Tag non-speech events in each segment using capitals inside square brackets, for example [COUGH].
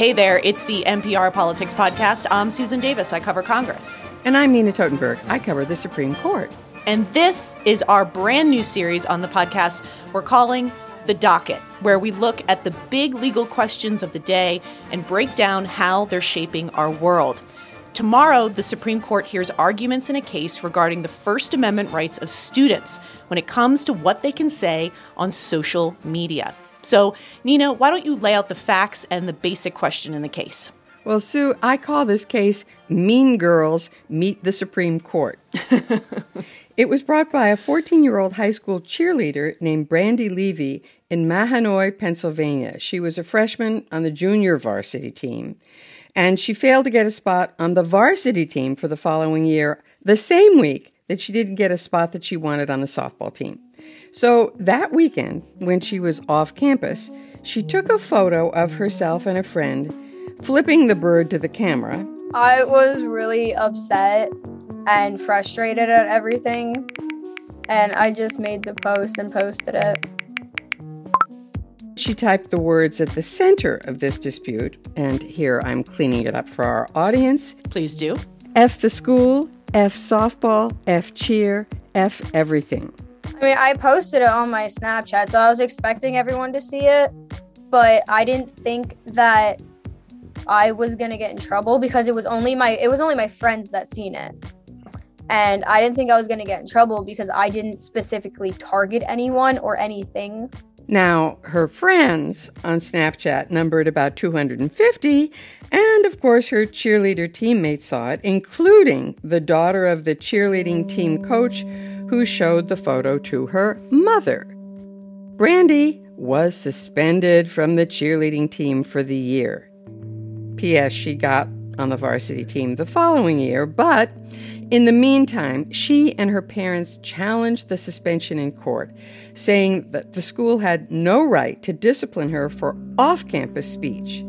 Hey there, it's the NPR Politics Podcast. I'm Susan Davis. I cover Congress. And I'm Nina Totenberg. I cover the Supreme Court. And this is our brand new series on the podcast we're calling The Docket, where we look at the big legal questions of the day and break down how they're shaping our world. Tomorrow, the Supreme Court hears arguments in a case regarding the First Amendment rights of students when it comes to what they can say on social media. So, Nina, why don't you lay out the facts and the basic question in the case? Well, Sue, I call this case Mean Girls Meet the Supreme Court. [LAUGHS] it was brought by a 14 year old high school cheerleader named Brandi Levy in Mahanoy, Pennsylvania. She was a freshman on the junior varsity team, and she failed to get a spot on the varsity team for the following year, the same week that she didn't get a spot that she wanted on the softball team. So that weekend, when she was off campus, she took a photo of herself and a friend flipping the bird to the camera. I was really upset and frustrated at everything, and I just made the post and posted it. She typed the words at the center of this dispute, and here I'm cleaning it up for our audience. Please do. F the school, F softball, F cheer, F everything. I mean, I posted it on my Snapchat, so I was expecting everyone to see it, but I didn't think that I was gonna get in trouble because it was only my it was only my friends that seen it. And I didn't think I was gonna get in trouble because I didn't specifically target anyone or anything. Now, her friends on Snapchat numbered about 250, and of course, her cheerleader teammates saw it, including the daughter of the cheerleading team coach who showed the photo to her mother. Brandi was suspended from the cheerleading team for the year. P.S. She got on the varsity team the following year, but in the meantime, she and her parents challenged the suspension in court, saying that the school had no right to discipline her for off campus speech.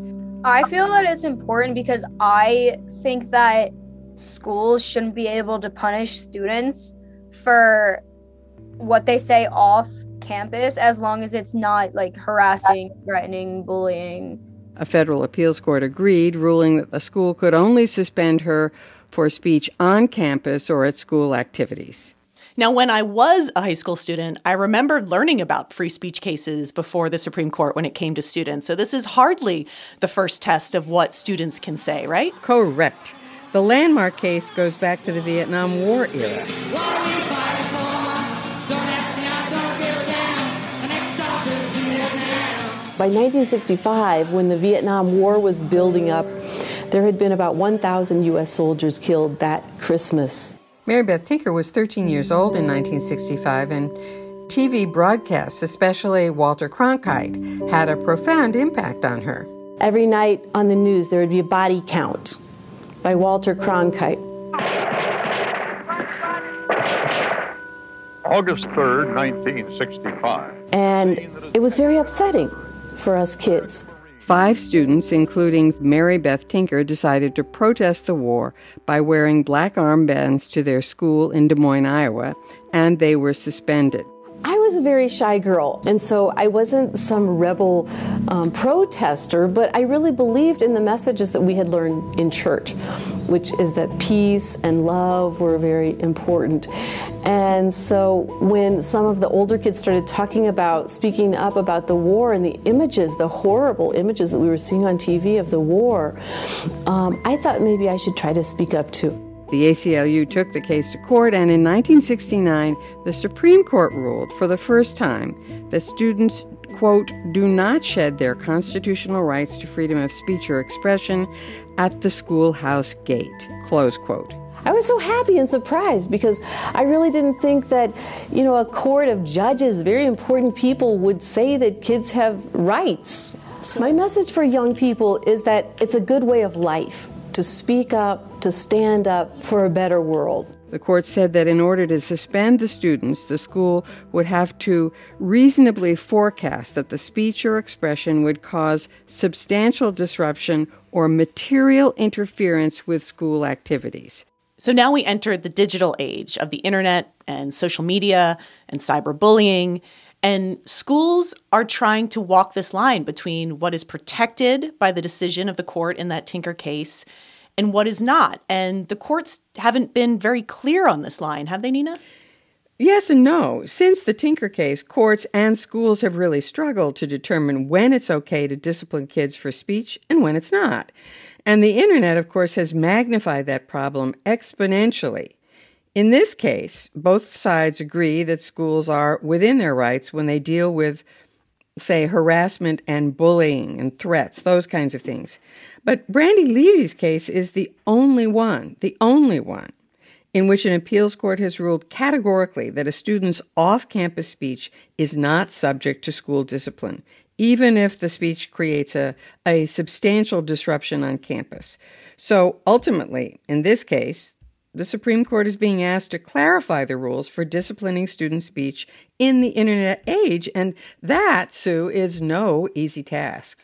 I feel that it's important because I think that schools shouldn't be able to punish students for what they say off campus as long as it's not like harassing, threatening, bullying. A federal appeals court agreed, ruling that the school could only suspend her for speech on campus or at school activities. Now, when I was a high school student, I remembered learning about free speech cases before the Supreme Court when it came to students. So, this is hardly the first test of what students can say, right? Correct. The landmark case goes back to the Vietnam War era. By 1965, when the Vietnam War was building up, there had been about 1,000 U.S. soldiers killed that Christmas. Mary Beth Tinker was 13 years old in 1965, and TV broadcasts, especially Walter Cronkite, had a profound impact on her. Every night on the news, there would be a body count by Walter Cronkite. August 3rd, 1965. And it was very upsetting for us kids. Five students, including Mary Beth Tinker, decided to protest the war by wearing black armbands to their school in Des Moines, Iowa, and they were suspended. Was a very shy girl, and so I wasn't some rebel um, protester, but I really believed in the messages that we had learned in church, which is that peace and love were very important. And so when some of the older kids started talking about, speaking up about the war and the images, the horrible images that we were seeing on TV of the war, um, I thought maybe I should try to speak up too. The ACLU took the case to court, and in 1969, the Supreme Court ruled for the first time that students, quote, do not shed their constitutional rights to freedom of speech or expression at the schoolhouse gate, close quote. I was so happy and surprised because I really didn't think that, you know, a court of judges, very important people, would say that kids have rights. My message for young people is that it's a good way of life to speak up, to stand up for a better world. The court said that in order to suspend the students, the school would have to reasonably forecast that the speech or expression would cause substantial disruption or material interference with school activities. So now we enter the digital age of the internet and social media and cyberbullying. And schools are trying to walk this line between what is protected by the decision of the court in that Tinker case and what is not. And the courts haven't been very clear on this line, have they, Nina? Yes and no. Since the Tinker case, courts and schools have really struggled to determine when it's okay to discipline kids for speech and when it's not. And the internet, of course, has magnified that problem exponentially. In this case, both sides agree that schools are within their rights when they deal with, say, harassment and bullying and threats, those kinds of things. But Brandi Levy's case is the only one, the only one, in which an appeals court has ruled categorically that a student's off campus speech is not subject to school discipline, even if the speech creates a, a substantial disruption on campus. So ultimately, in this case, the Supreme Court is being asked to clarify the rules for disciplining student speech in the internet age, and that, Sue, is no easy task.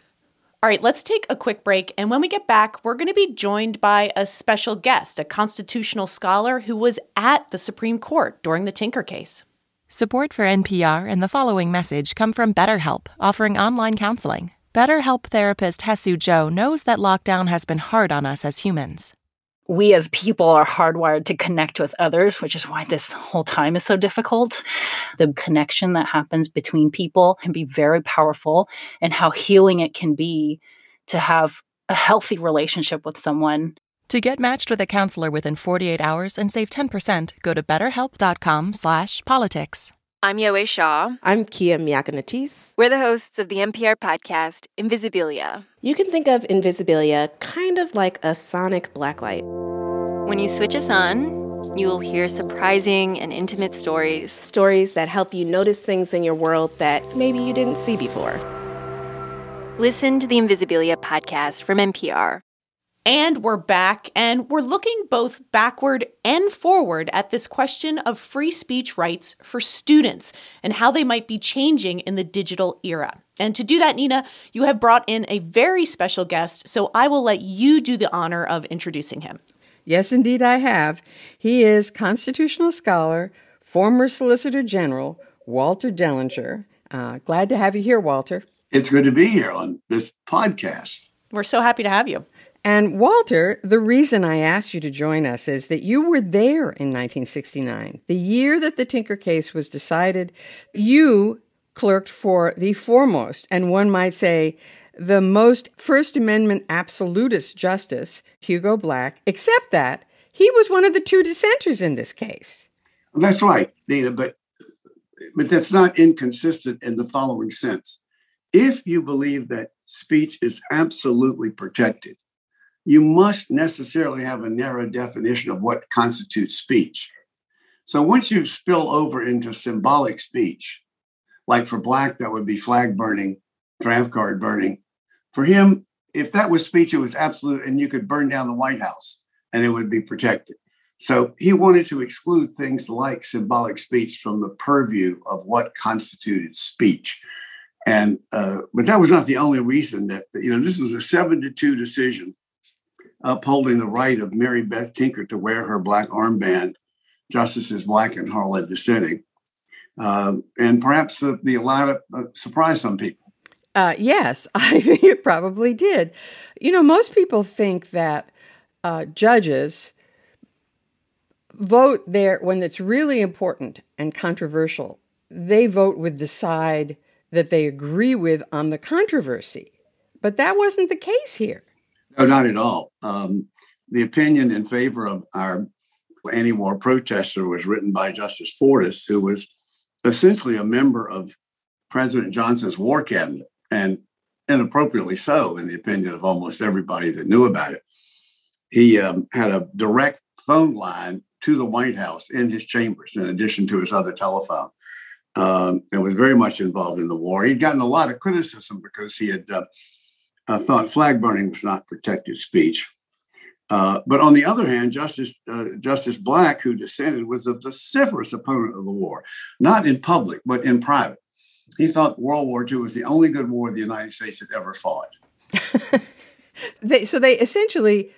All right, let's take a quick break. And when we get back, we're going to be joined by a special guest, a constitutional scholar who was at the Supreme Court during the Tinker case. Support for NPR and the following message come from BetterHelp, offering online counseling. BetterHelp therapist Haesue Jo knows that lockdown has been hard on us as humans we as people are hardwired to connect with others, which is why this whole time is so difficult. The connection that happens between people can be very powerful, and how healing it can be to have a healthy relationship with someone. To get matched with a counselor within 48 hours and save 10%, go to betterhelp.com/politics. I'm Yowei Shaw. I'm Kia Miakka Natisse. We're the hosts of the NPR podcast, Invisibilia. You can think of Invisibilia kind of like a sonic blacklight. When you switch us on, you will hear surprising and intimate stories. Stories that help you notice things in your world that maybe you didn't see before. Listen to the Invisibilia podcast from NPR. And we're back, and we're looking both backward and forward at this question of free speech rights for students and how they might be changing in the digital era. And to do that, Nina, you have brought in a very special guest, so I will let you do the honor of introducing him. Yes, indeed, I have. He is constitutional scholar, former Solicitor General, Walter Dellinger. Uh, glad to have you here, Walter. It's good to be here on this podcast. We're so happy to have you. And Walter, the reason I asked you to join us is that you were there in 1969, the year that the Tinker case was decided. You clerked for the foremost, and one might say, the most First Amendment absolutist justice, Hugo Black, except that he was one of the two dissenters in this case. That's right, Nina, but but that's not inconsistent in the following sense. If you believe that speech is absolutely protected, you must necessarily have a narrow definition of what constitutes speech. So once you spill over into symbolic speech, like for Black, that would be flag burning, draft card burning. For him, if that was speech, it was absolute, and you could burn down the White House and it would be protected. So he wanted to exclude things like symbolic speech from the purview of what constituted speech. And uh, but that was not the only reason that you know this was a seven to two decision upholding the right of Mary Beth Tinker to wear her black armband, Justices Black and Harlan dissenting. Um, and perhaps the, the lot of uh, surprised some people. Uh, yes, [LAUGHS] I think it probably did. You know, most people think that uh, judges vote there when it's really important and controversial. They vote with the side that they agree with on the controversy. But that wasn't the case here. No, not at all. Um, the opinion in favor of our anti war protester was written by Justice Fortas, who was essentially a member of President Johnson's war cabinet, and inappropriately so, in the opinion of almost everybody that knew about it. He um, had a direct phone line to the White House in his chambers, in addition to his other telephone, um, and was very much involved in the war. He'd gotten a lot of criticism because he had uh, uh, thought flag burning was not protected speech. Uh, but on the other hand, Justice uh, Justice Black, who dissented, was a vociferous opponent of the war, not in public but in private. He thought World War II was the only good war the United States had ever fought. [LAUGHS] they, so they essentially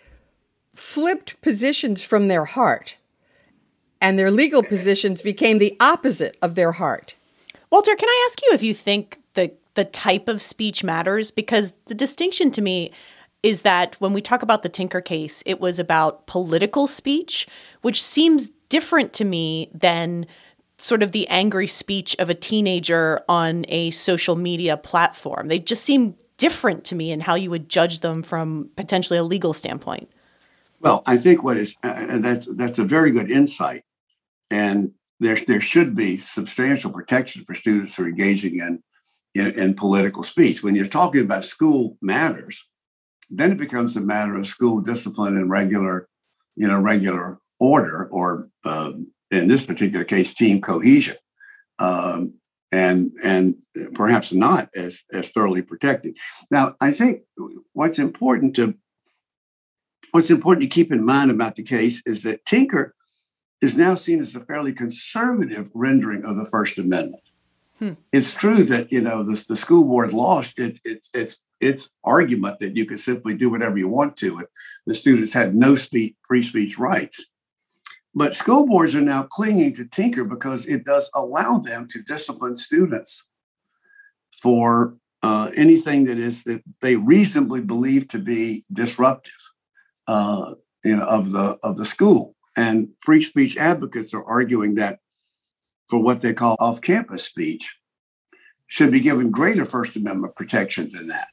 flipped positions from their heart, and their legal positions became the opposite of their heart. Walter, can I ask you if you think the type of speech matters? Because the distinction to me is that when we talk about the Tinker case, it was about political speech, which seems different to me than sort of the angry speech of a teenager on a social media platform. They just seem different to me in how you would judge them from potentially a legal standpoint. Well, I think what is uh, that's that's a very good insight, and there there should be substantial protection for students who are engaging in, in in political speech. When you're talking about school matters, then it becomes a matter of school discipline and regular, you know, regular order, or um, in this particular case, team cohesion. Um, and and perhaps not as as thoroughly protected. Now, I think what's important to what's important to keep in mind about the case is that Tinker is now seen as a fairly conservative rendering of the First Amendment. Hmm. It's true that you know the, the school board lost it, it's its its argument that you could simply do whatever you want to. The students had no speech, free speech rights. But school boards are now clinging to Tinker because it does allow them to discipline students for uh, anything that is that they reasonably believe to be disruptive, uh, you know, of the of the school. And free speech advocates are arguing that for what they call off-campus speech should be given greater First Amendment protection than that.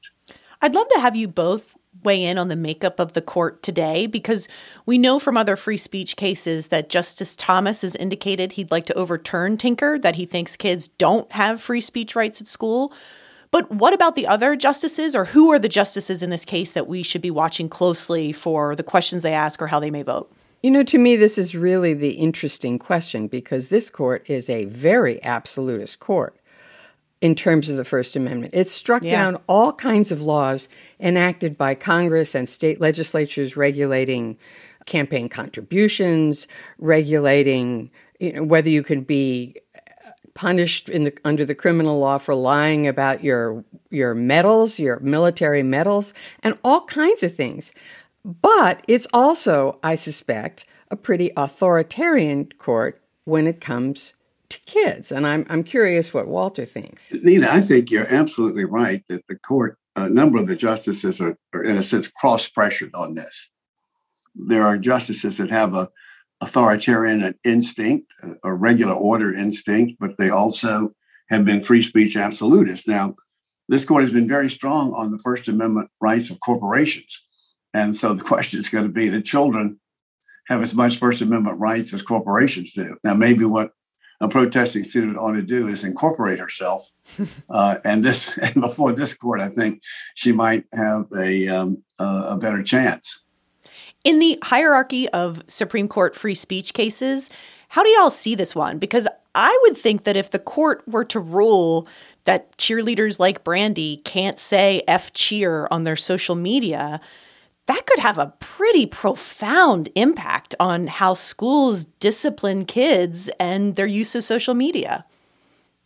I'd love to have you both weigh in on the makeup of the court today because we know from other free speech cases that Justice Thomas has indicated he'd like to overturn Tinker, that he thinks kids don't have free speech rights at school. But what about the other justices, or who are the justices in this case that we should be watching closely for the questions they ask or how they may vote? You know, to me, this is really the interesting question because this court is a very absolutist court in terms of the First Amendment. It struck yeah. down all kinds of laws enacted by Congress and state legislatures regulating campaign contributions, regulating you know, whether you can be punished in the, under the criminal law for lying about your your medals, your military medals, and all kinds of things. But it's also, I suspect, a pretty authoritarian court when it comes to kids. And I'm, I'm curious what Walter thinks. Nina, I think you're absolutely right that the court, a number of the justices are, are in a sense, cross pressured on this. There are justices that have a authoritarian instinct, a regular order instinct, but they also have been free speech absolutists. Now, this court has been very strong on the First Amendment rights of corporations. And so the [LAUGHS] question is going to be that children have as much First Amendment rights as corporations do. Now, maybe what a protesting student ought to do is incorporate herself. [LAUGHS] Uh, and this, [LAUGHS] and before this court, I think she might have a um, a better chance. In the hierarchy of Supreme Court free speech cases, how do y'all see this one? Because I would think that if the court were to rule that cheerleaders like Brandi can't say F cheer on their social media, that could have a pretty profound impact on how schools discipline kids and their use of social media.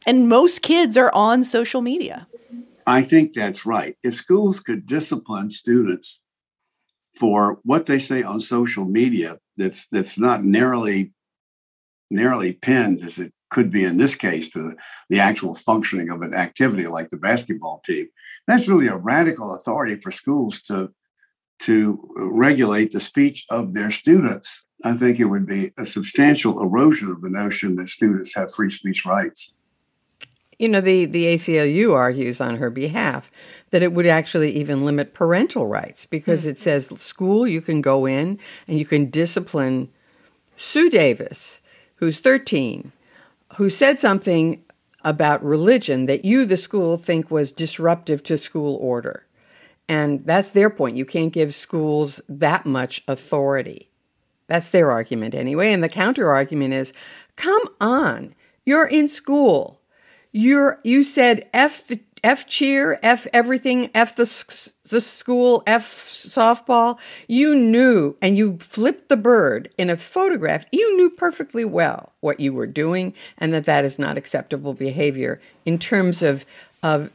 And most kids are on social media. I think that's right. If schools could discipline students for what they say on social media that's that's not narrowly narrowly pinned as it could be in this case to the, the actual functioning of an activity like the basketball team, that's really a radical authority for schools to to regulate the speech of their students, I think it would be a substantial erosion of the notion that students have free speech rights. You know, the, the ACLU argues on her behalf that it would actually even limit parental rights because mm-hmm. it says school, you can go in and you can discipline Sue Davis, who's 13, who said something about religion that you, the school, think was disruptive to school order. And that's their point. You can't give schools that much authority. That's their argument anyway. And the counter argument is come on, you're in school. You're, you said F the F cheer, F everything, F the, the school, F softball. You knew and you flipped the bird in a photograph. You knew perfectly well what you were doing and that that is not acceptable behavior in terms of, of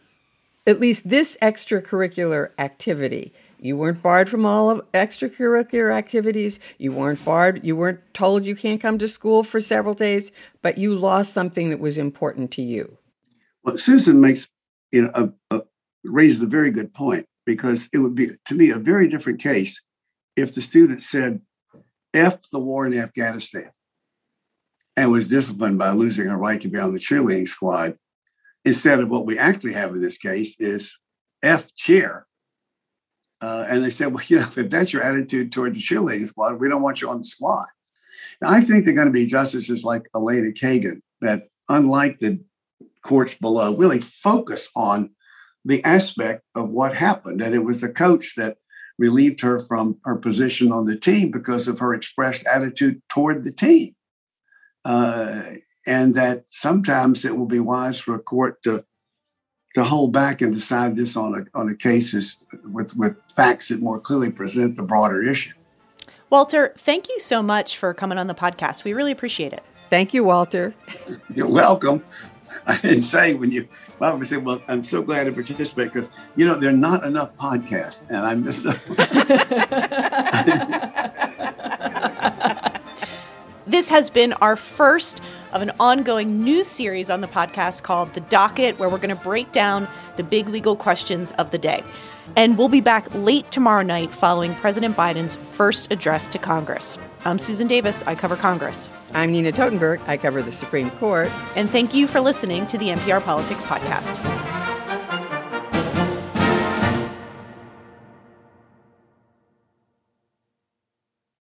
at least this extracurricular activity. You weren't barred from all of extracurricular activities. You weren't barred. You weren't told you can't come to school for several days, but you lost something that was important to you. Well, Susan makes you know a, a, raises a very good point because it would be to me a very different case if the student said, "F the war in Afghanistan," and was disciplined by losing her right to be on the cheerleading squad, instead of what we actually have in this case is F cheer. Uh, and they said, well, you know, if that's your attitude toward the cheerleading squad, we don't want you on the squad. Now, I think they're going to be justices like Elena Kagan that, unlike the courts below, really focus on the aspect of what happened. That it was the coach that relieved her from her position on the team because of her expressed attitude toward the team. Uh, and that sometimes it will be wise for a court to to hold back and decide this on a on a cases with with facts that more clearly present the broader issue. Walter, thank you so much for coming on the podcast. We really appreciate it. Thank you, Walter. [LAUGHS] You're welcome. I didn't say when you well, I said, well, I'm so glad to participate because you know there are not enough podcasts, and I'm just. [LAUGHS] [LAUGHS] This has been our first of an ongoing news series on the podcast called The Docket, where we're going to break down the big legal questions of the day. And we'll be back late tomorrow night following President Biden's first address to Congress. I'm Susan Davis. I cover Congress. I'm Nina Totenberg. I cover the Supreme Court. And thank you for listening to the NPR Politics Podcast.